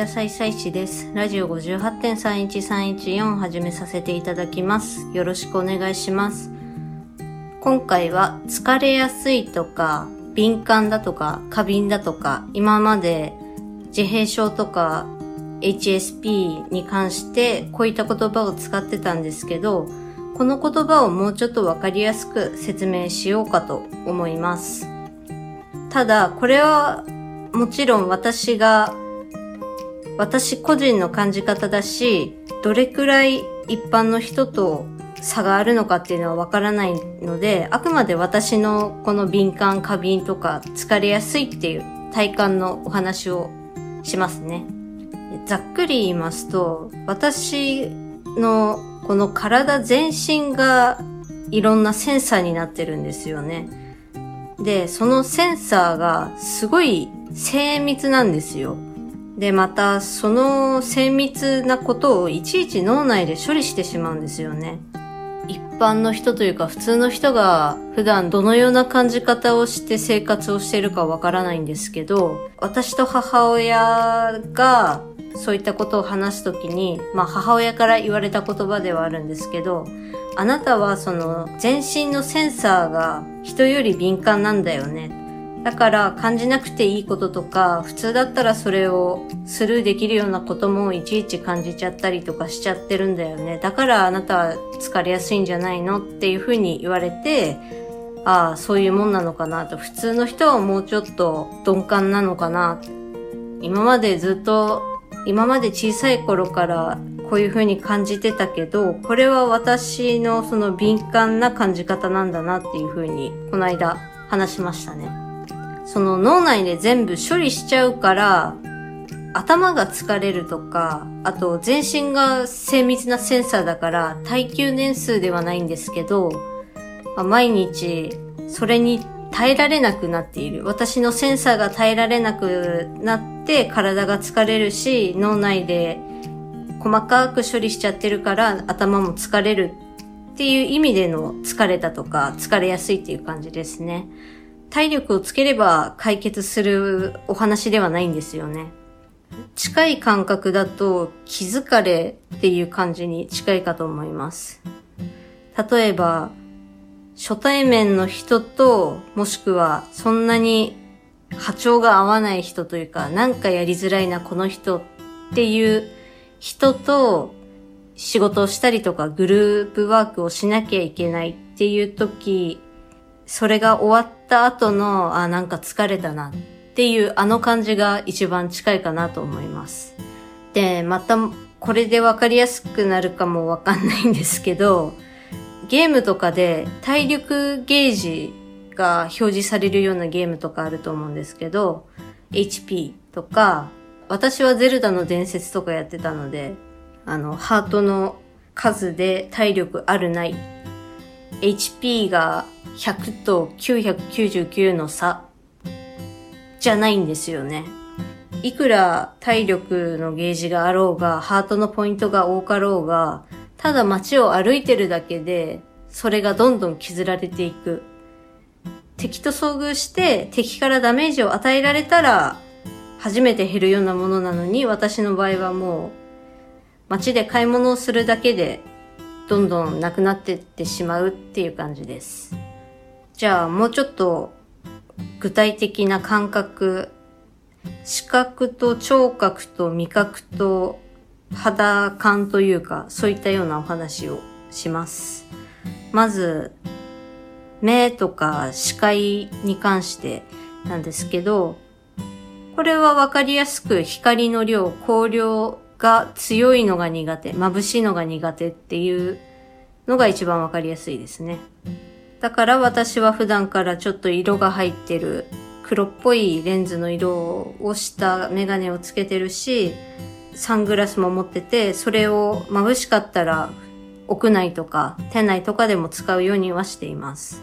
野菜菜師です。ラジオ58.31314始めさせていただきます。よろしくお願いします。今回は疲れやすいとか、敏感だとか、過敏だとか、今まで自閉症とか HSP に関してこういった言葉を使ってたんですけど、この言葉をもうちょっとわかりやすく説明しようかと思います。ただ、これはもちろん私が、私個人の感じ方だし、どれくらい一般の人と差があるのかっていうのはわからないので、あくまで私のこの敏感、過敏とか疲れやすいっていう体感のお話をしますね。ざっくり言いますと、私のこの体全身がいろんなセンサーになってるんですよね。で、そのセンサーがすごい精密なんですよ。で、また、その精密なことをいちいち脳内で処理してしまうんですよね。一般の人というか普通の人が普段どのような感じ方をして生活をしているかわからないんですけど、私と母親がそういったことを話すときに、まあ母親から言われた言葉ではあるんですけど、あなたはその全身のセンサーが人より敏感なんだよね。だから感じなくていいこととか、普通だったらそれをスルーできるようなこともいちいち感じちゃったりとかしちゃってるんだよね。だからあなたは疲れやすいんじゃないのっていうふうに言われて、ああ、そういうもんなのかなと。普通の人はもうちょっと鈍感なのかな。今までずっと、今まで小さい頃からこういう風に感じてたけど、これは私のその敏感な感じ方なんだなっていう風に、この間話しましたね。その脳内で全部処理しちゃうから、頭が疲れるとか、あと全身が精密なセンサーだから耐久年数ではないんですけど、まあ毎日それに耐えられなくなっている。私のセンサーが耐えられなくなって体が疲れるし、脳内で細かく処理しちゃってるから頭も疲れるっていう意味での疲れたとか疲れやすいっていう感じですね。体力をつければ解決するお話ではないんですよね。近い感覚だと気疲れっていう感じに近いかと思います。例えば、初対面の人と、もしくはそんなに波長が合わない人というか、なんかやりづらいなこの人っていう人と仕事をしたりとかグループワークをしなきゃいけないっていう時、それが終わった後の、あ、なんか疲れたなっていうあの感じが一番近いかなと思います。で、またこれでわかりやすくなるかもわかんないんですけど、ゲームとかで体力ゲージが表示されるようなゲームとかあると思うんですけど、HP とか、私はゼルダの伝説とかやってたので、あの、ハートの数で体力あるない、HP が100と999の差じゃないんですよね。いくら体力のゲージがあろうが、ハートのポイントが多かろうが、ただ街を歩いてるだけで、それがどんどん削られていく。敵と遭遇して敵からダメージを与えられたら、初めて減るようなものなのに、私の場合はもう、街で買い物をするだけで、どんどんなくなってってしまうっていう感じです。じゃあ、もうちょっと、具体的な感覚、視覚と聴覚と味覚と肌感というか、そういったようなお話をします。まず、目とか視界に関してなんですけど、これはわかりやすく光の量、光量が強いのが苦手、眩しいのが苦手っていうのが一番わかりやすいですね。だから私は普段からちょっと色が入ってる黒っぽいレンズの色をしたメガネをつけてるし、サングラスも持ってて、それを眩しかったら屋内とか店内とかでも使うようにはしています。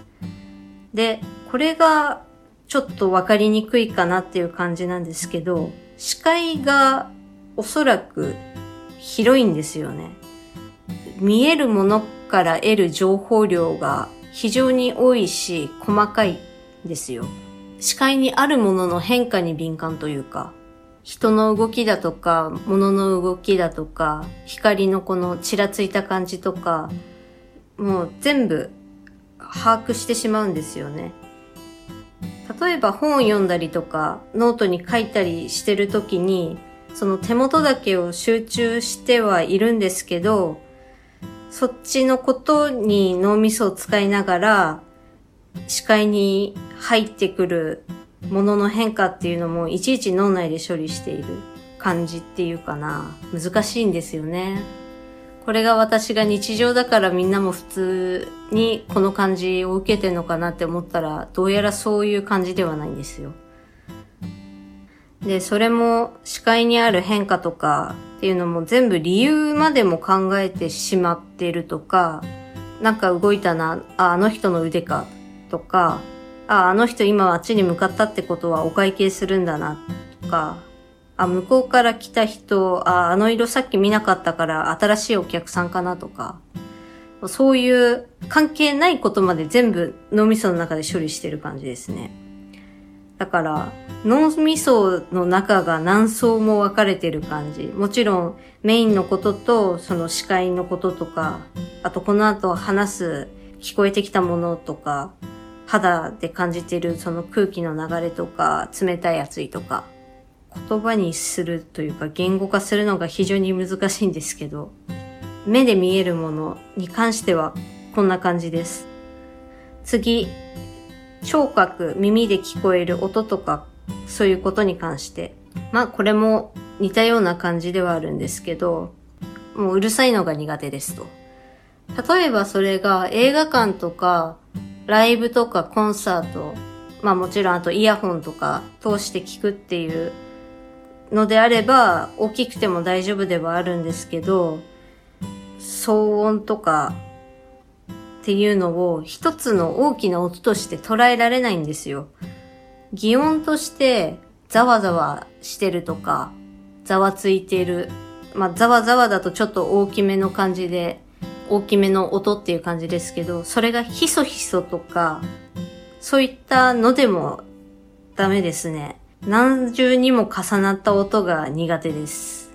で、これがちょっとわかりにくいかなっていう感じなんですけど、視界がおそらく広いんですよね。見えるものから得る情報量が非常に多いし細かいですよ。視界にあるものの変化に敏感というか、人の動きだとか、物の動きだとか、光のこのちらついた感じとか、もう全部把握してしまうんですよね。例えば本を読んだりとか、ノートに書いたりしてるときに、その手元だけを集中してはいるんですけど、そっちのことに脳みそを使いながら、視界に入ってくるものの変化っていうのもいちいち脳内で処理している感じっていうかな。難しいんですよね。これが私が日常だからみんなも普通にこの感じを受けてんのかなって思ったら、どうやらそういう感じではないんですよ。で、それも視界にある変化とかっていうのも全部理由までも考えてしまってるとか、なんか動いたな、あ、あの人の腕かとか、あ、あの人今あっちに向かったってことはお会計するんだな、とか、あ、向こうから来た人、あ、あの色さっき見なかったから新しいお客さんかなとか、そういう関係ないことまで全部脳みその中で処理してる感じですね。だから、脳みその中が何層も分かれてる感じ。もちろんメインのこととその視界のこととか、あとこの後話す聞こえてきたものとか、肌で感じてるその空気の流れとか、冷たい暑いとか、言葉にするというか言語化するのが非常に難しいんですけど、目で見えるものに関してはこんな感じです。次、聴覚、耳で聞こえる音とか、そういうことに関して。まあこれも似たような感じではあるんですけど、もううるさいのが苦手ですと。例えばそれが映画館とかライブとかコンサート、まあもちろんあとイヤホンとか通して聞くっていうのであれば、大きくても大丈夫ではあるんですけど、騒音とかっていうのを一つの大きな音として捉えられないんですよ。擬音としてざわざわしてるとか、ざわついてる。まあ、ざわざわだとちょっと大きめの感じで大きめの音っていう感じですけど、それがひそひそとか、そういったのでもダメですね。何重にも重なった音が苦手です。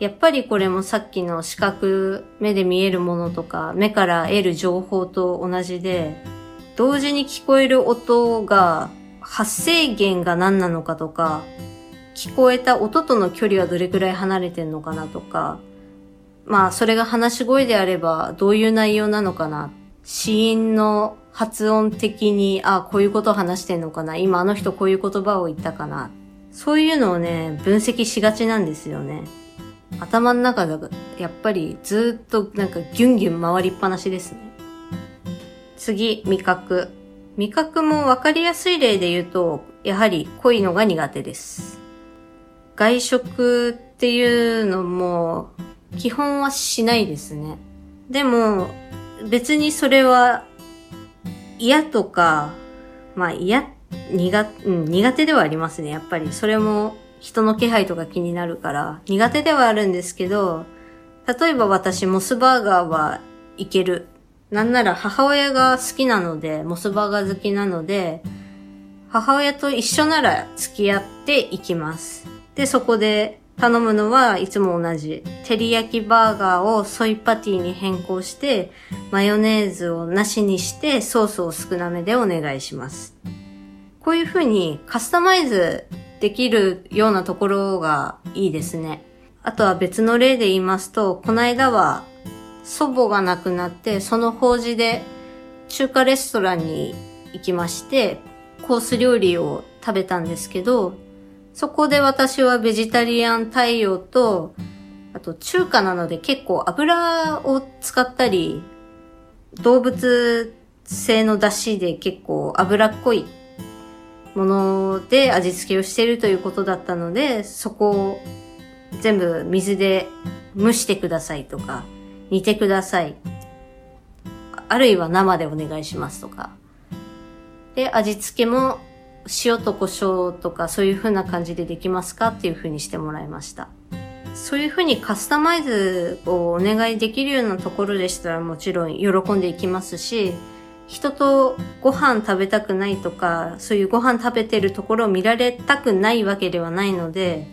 やっぱりこれもさっきの視覚、目で見えるものとか、目から得る情報と同じで、同時に聞こえる音が発生源が何なのかとか、聞こえた音との距離はどれくらい離れてんのかなとか、まあ、それが話し声であれば、どういう内容なのかな。死因の発音的に、あ、あこういうことを話してんのかな。今あの人こういう言葉を言ったかな。そういうのをね、分析しがちなんですよね。頭の中が、やっぱりずっとなんかギュンギュン回りっぱなしですね。次、味覚。味覚もわかりやすい例で言うと、やはり濃いのが苦手です。外食っていうのも、基本はしないですね。でも、別にそれは嫌とか、まあ嫌、苦、うん、苦手ではありますね。やっぱりそれも人の気配とか気になるから苦手ではあるんですけど、例えば私モスバーガーはいける。なんなら母親が好きなので、モスバーガー好きなので、母親と一緒なら付き合っていきます。で、そこで頼むのはいつも同じ。照り焼きバーガーをソイパティに変更して、マヨネーズをなしにしてソースを少なめでお願いします。こういう風にカスタマイズできるようなところがいいですね。あとは別の例で言いますと、この間は祖母が亡くなって、その法事で中華レストランに行きまして、コース料理を食べたんですけど、そこで私はベジタリアン対応と、あと中華なので結構油を使ったり、動物性の出汁で結構脂っこいもので味付けをしているということだったので、そこを全部水で蒸してくださいとか、煮てください。あるいは生でお願いしますとか。で、味付けも塩と胡椒とかそういう風な感じでできますかっていう風にしてもらいました。そういう風にカスタマイズをお願いできるようなところでしたらもちろん喜んでいきますし、人とご飯食べたくないとか、そういうご飯食べてるところを見られたくないわけではないので、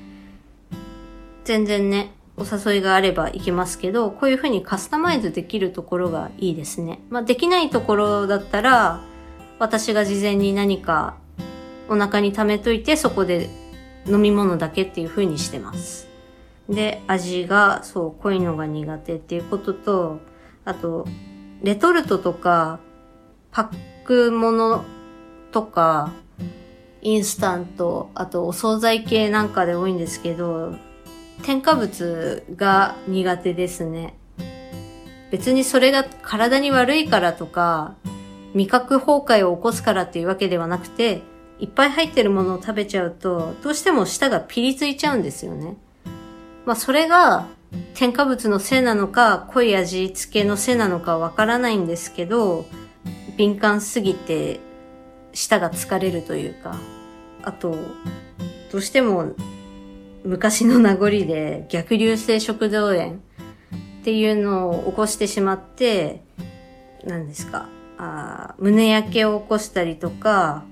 全然ね、お誘いがあれば行けますけど、こういう風にカスタマイズできるところがいいですね。まあ、できないところだったら、私が事前に何かお腹に溜めといて、そこで飲み物だけっていう風にしてます。で、味が、そう、濃いのが苦手っていうことと、あと、レトルトとか、パックものとか、インスタント、あとお惣菜系なんかで多いんですけど、添加物が苦手ですね。別にそれが体に悪いからとか、味覚崩壊を起こすからっていうわけではなくて、いっぱい入ってるものを食べちゃうと、どうしても舌がピリついちゃうんですよね。まあそれが添加物のせいなのか、濃い味付けのせいなのかわからないんですけど、敏感すぎて舌が疲れるというか、あと、どうしても昔の名残で逆流性食道炎っていうのを起こしてしまって、何ですか、あ胸焼けを起こしたりとか、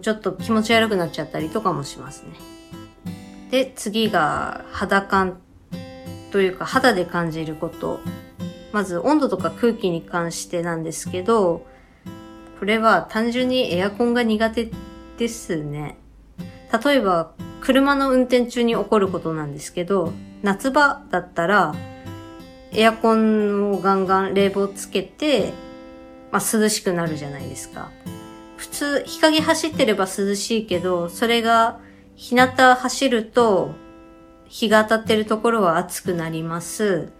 ちょっと気持ち悪くなっちゃったりとかもしますね。で、次が肌感というか肌で感じること。まず温度とか空気に関してなんですけど、これは単純にエアコンが苦手ですね。例えば、車の運転中に起こることなんですけど、夏場だったら、エアコンをガンガン冷房つけて、まあ、涼しくなるじゃないですか。普通、日陰走ってれば涼しいけど、それが日向走ると、日が当たってるところは暑くなります。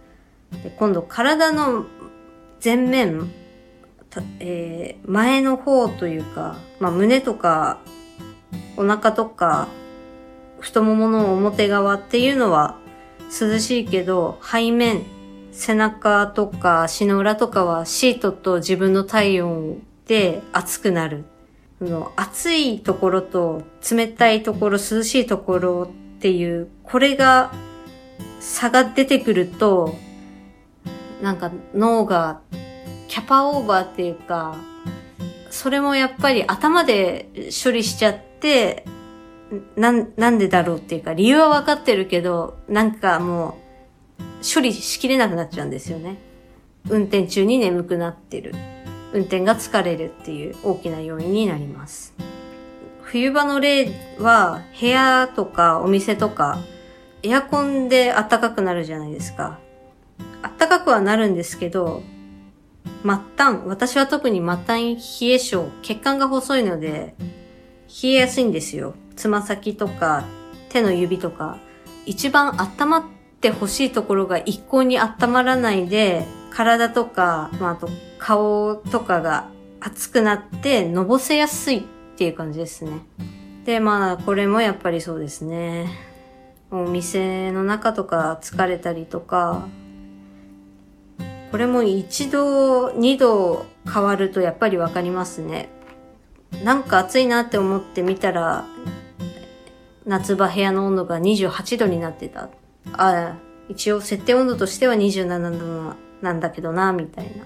で今度、体の前面、えー、前の方というか、まあ、胸とか、お腹とか、太ももの表側っていうのは涼しいけど、背面、背中とか足の裏とかはシートと自分の体温で熱くなる。の暑いところと冷たいところ、涼しいところっていう、これが差が出てくると、なんか脳がキャパオーバーっていうか、それもやっぱり頭で処理しちゃって、なん、なんでだろうっていうか、理由は分かってるけど、なんかもう、処理しきれなくなっちゃうんですよね。運転中に眠くなってる。運転が疲れるっていう大きな要因になります。冬場の例は、部屋とかお店とか、エアコンで暖かくなるじゃないですか。暖かくはなるんですけど、末端、私は特に末端冷え性、血管が細いので、冷えやすいんですよ。つま先とか手の指とか、一番温まってほしいところが一向に温まらないで、体とか、まあ、あと顔とかが熱くなってのぼせやすいっていう感じですね。で、まあ、これもやっぱりそうですね。お店の中とか疲れたりとか、これも一度、二度変わるとやっぱりわかりますね。なんか暑いなって思ってみたら、夏場部屋の温度が28度になってた。あ一応設定温度としては27度なんだけどな、みたいな。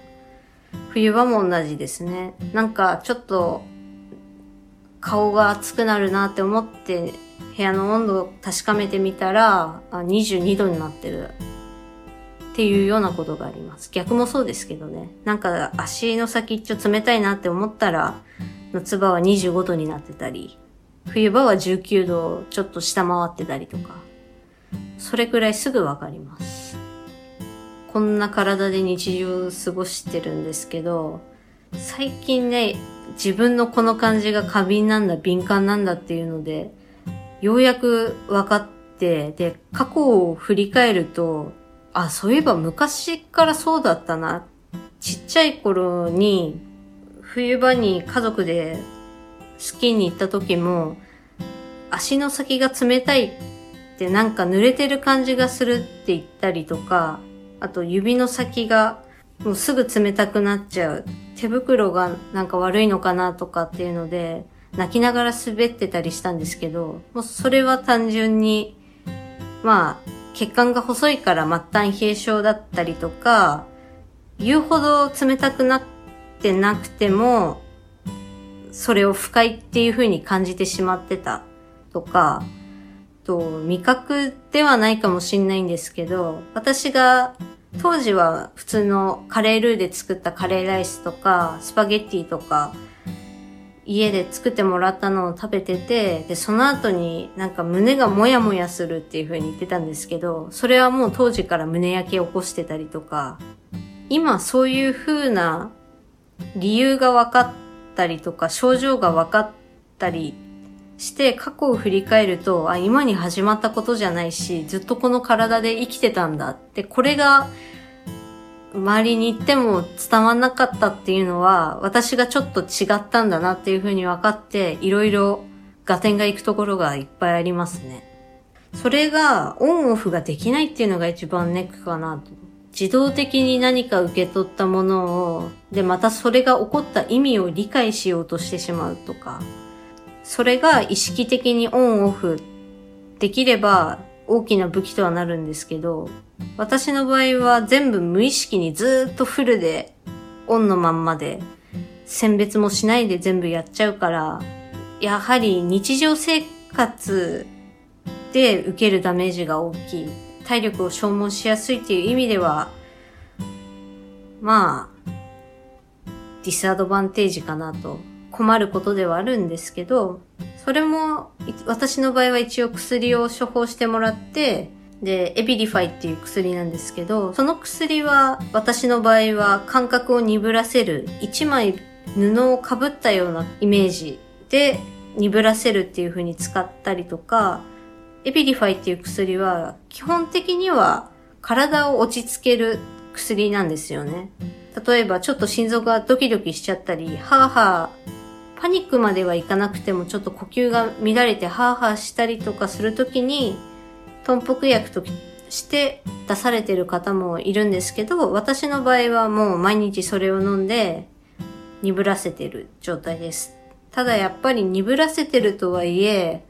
冬場も同じですね。なんかちょっと顔が熱くなるなって思って部屋の温度を確かめてみたら、あ22度になってる。っていうようなことがあります。逆もそうですけどね。なんか足の先っちょ冷たいなって思ったら、夏場は25度になってたり、冬場は19度ちょっと下回ってたりとか、それくらいすぐわかります。こんな体で日常を過ごしてるんですけど、最近ね、自分のこの感じが過敏なんだ、敏感なんだっていうので、ようやく分かって、で、過去を振り返ると、あ、そういえば昔からそうだったな。ちっちゃい頃に、冬場に家族でスキーに行った時も、足の先が冷たいってなんか濡れてる感じがするって言ったりとか、あと指の先がもうすぐ冷たくなっちゃう。手袋がなんか悪いのかなとかっていうので、泣きながら滑ってたりしたんですけど、もうそれは単純に、まあ、血管が細いから末端冷え症だったりとか、言うほど冷たくなってなくても、それを不快っていう風に感じてしまってたとか、と味覚ではないかもしれないんですけど、私が当時は普通のカレールーで作ったカレーライスとか、スパゲッティとか、家で作ってもらったのを食べてて、で、その後になんか胸がもやもやするっていう風に言ってたんですけど、それはもう当時から胸焼け起こしてたりとか、今そういう風な理由が分かったりとか、症状が分かったりして過去を振り返ると、あ、今に始まったことじゃないし、ずっとこの体で生きてたんだって、これが周りに行っても伝わんなかったっていうのは、私がちょっと違ったんだなっていうふうに分かって、いろいろ合点が行くところがいっぱいありますね。それが、オンオフができないっていうのが一番ネックかなと。自動的に何か受け取ったものを、で、またそれが起こった意味を理解しようとしてしまうとか、それが意識的にオンオフできれば大きな武器とはなるんですけど、私の場合は全部無意識にずっとフルでオンのまんまで選別もしないで全部やっちゃうから、やはり日常生活で受けるダメージが大きい。体力を消耗しやすいっていう意味では、まあ、ディスアドバンテージかなと困ることではあるんですけど、それも私の場合は一応薬を処方してもらって、で、エビリファイっていう薬なんですけど、その薬は私の場合は感覚を鈍らせる、一枚布をかぶったようなイメージで鈍らせるっていう風に使ったりとか、エビリファイっていう薬は基本的には体を落ち着ける薬なんですよね。例えばちょっと心臓がドキドキしちゃったり、ハーハー、パニックまではいかなくてもちょっと呼吸が乱れてハーハーしたりとかするときに頓服薬として出されてる方もいるんですけど、私の場合はもう毎日それを飲んで鈍らせてる状態です。ただやっぱり鈍らせてるとはいえ、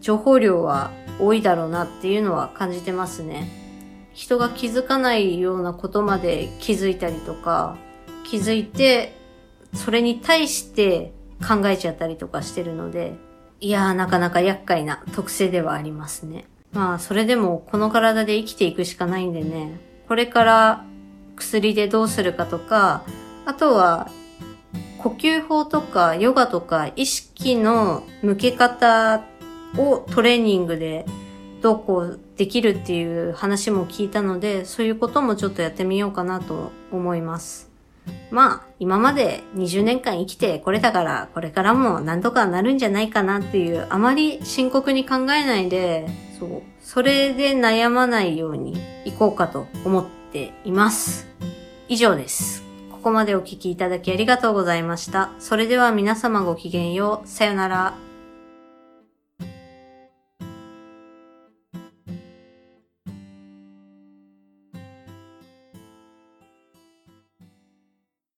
情報量は多いだろうなっていうのは感じてますね。人が気づかないようなことまで気づいたりとか、気づいて、それに対して考えちゃったりとかしてるので、いやーなかなか厄介な特性ではありますね。まあ、それでもこの体で生きていくしかないんでね、これから薬でどうするかとか、あとは、呼吸法とかヨガとか意識の向け方をトレーニングでどうこうできるっていう話も聞いたので、そういうこともちょっとやってみようかなと思います。まあ、今まで20年間生きてこれだから、これからも何とかなるんじゃないかなっていう、あまり深刻に考えないで、そう。それで悩まないように行こうかと思っています。以上です。ここまでお聞きいただきありがとうございました。それでは皆様ごきげんよう。さよなら。